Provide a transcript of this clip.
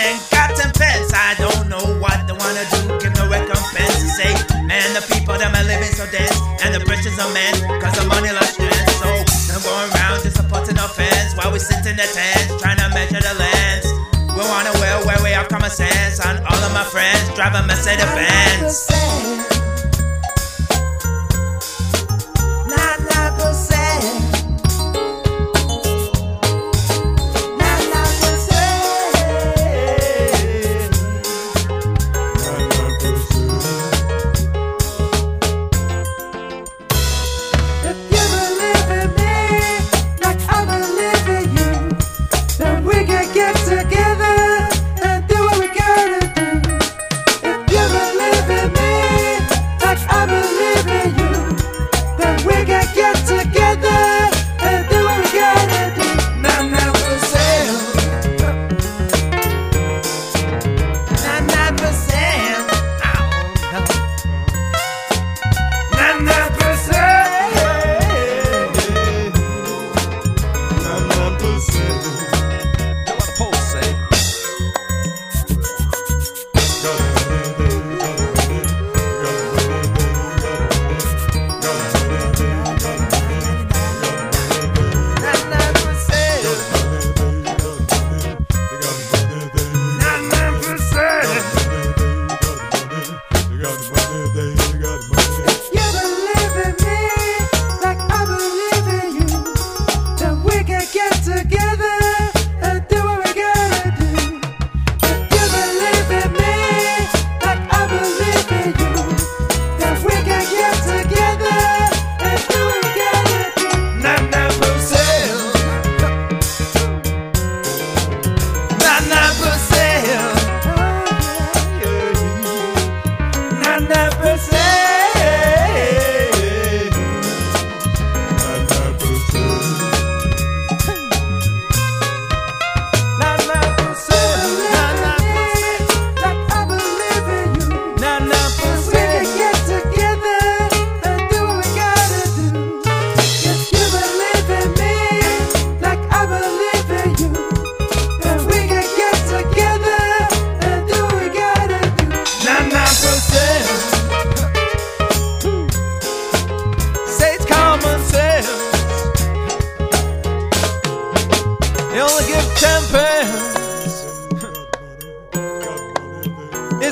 man got some pence. I don't know what they wanna do. Give no recompense to say, man, the people that are living so dense and the pressures on men cause the money lost trends. So I'm going around just supporting our fans while we sit in the tents trying to measure the lands. We wanna wear where we have common sense, and all of my friends driving Mercedes Benz.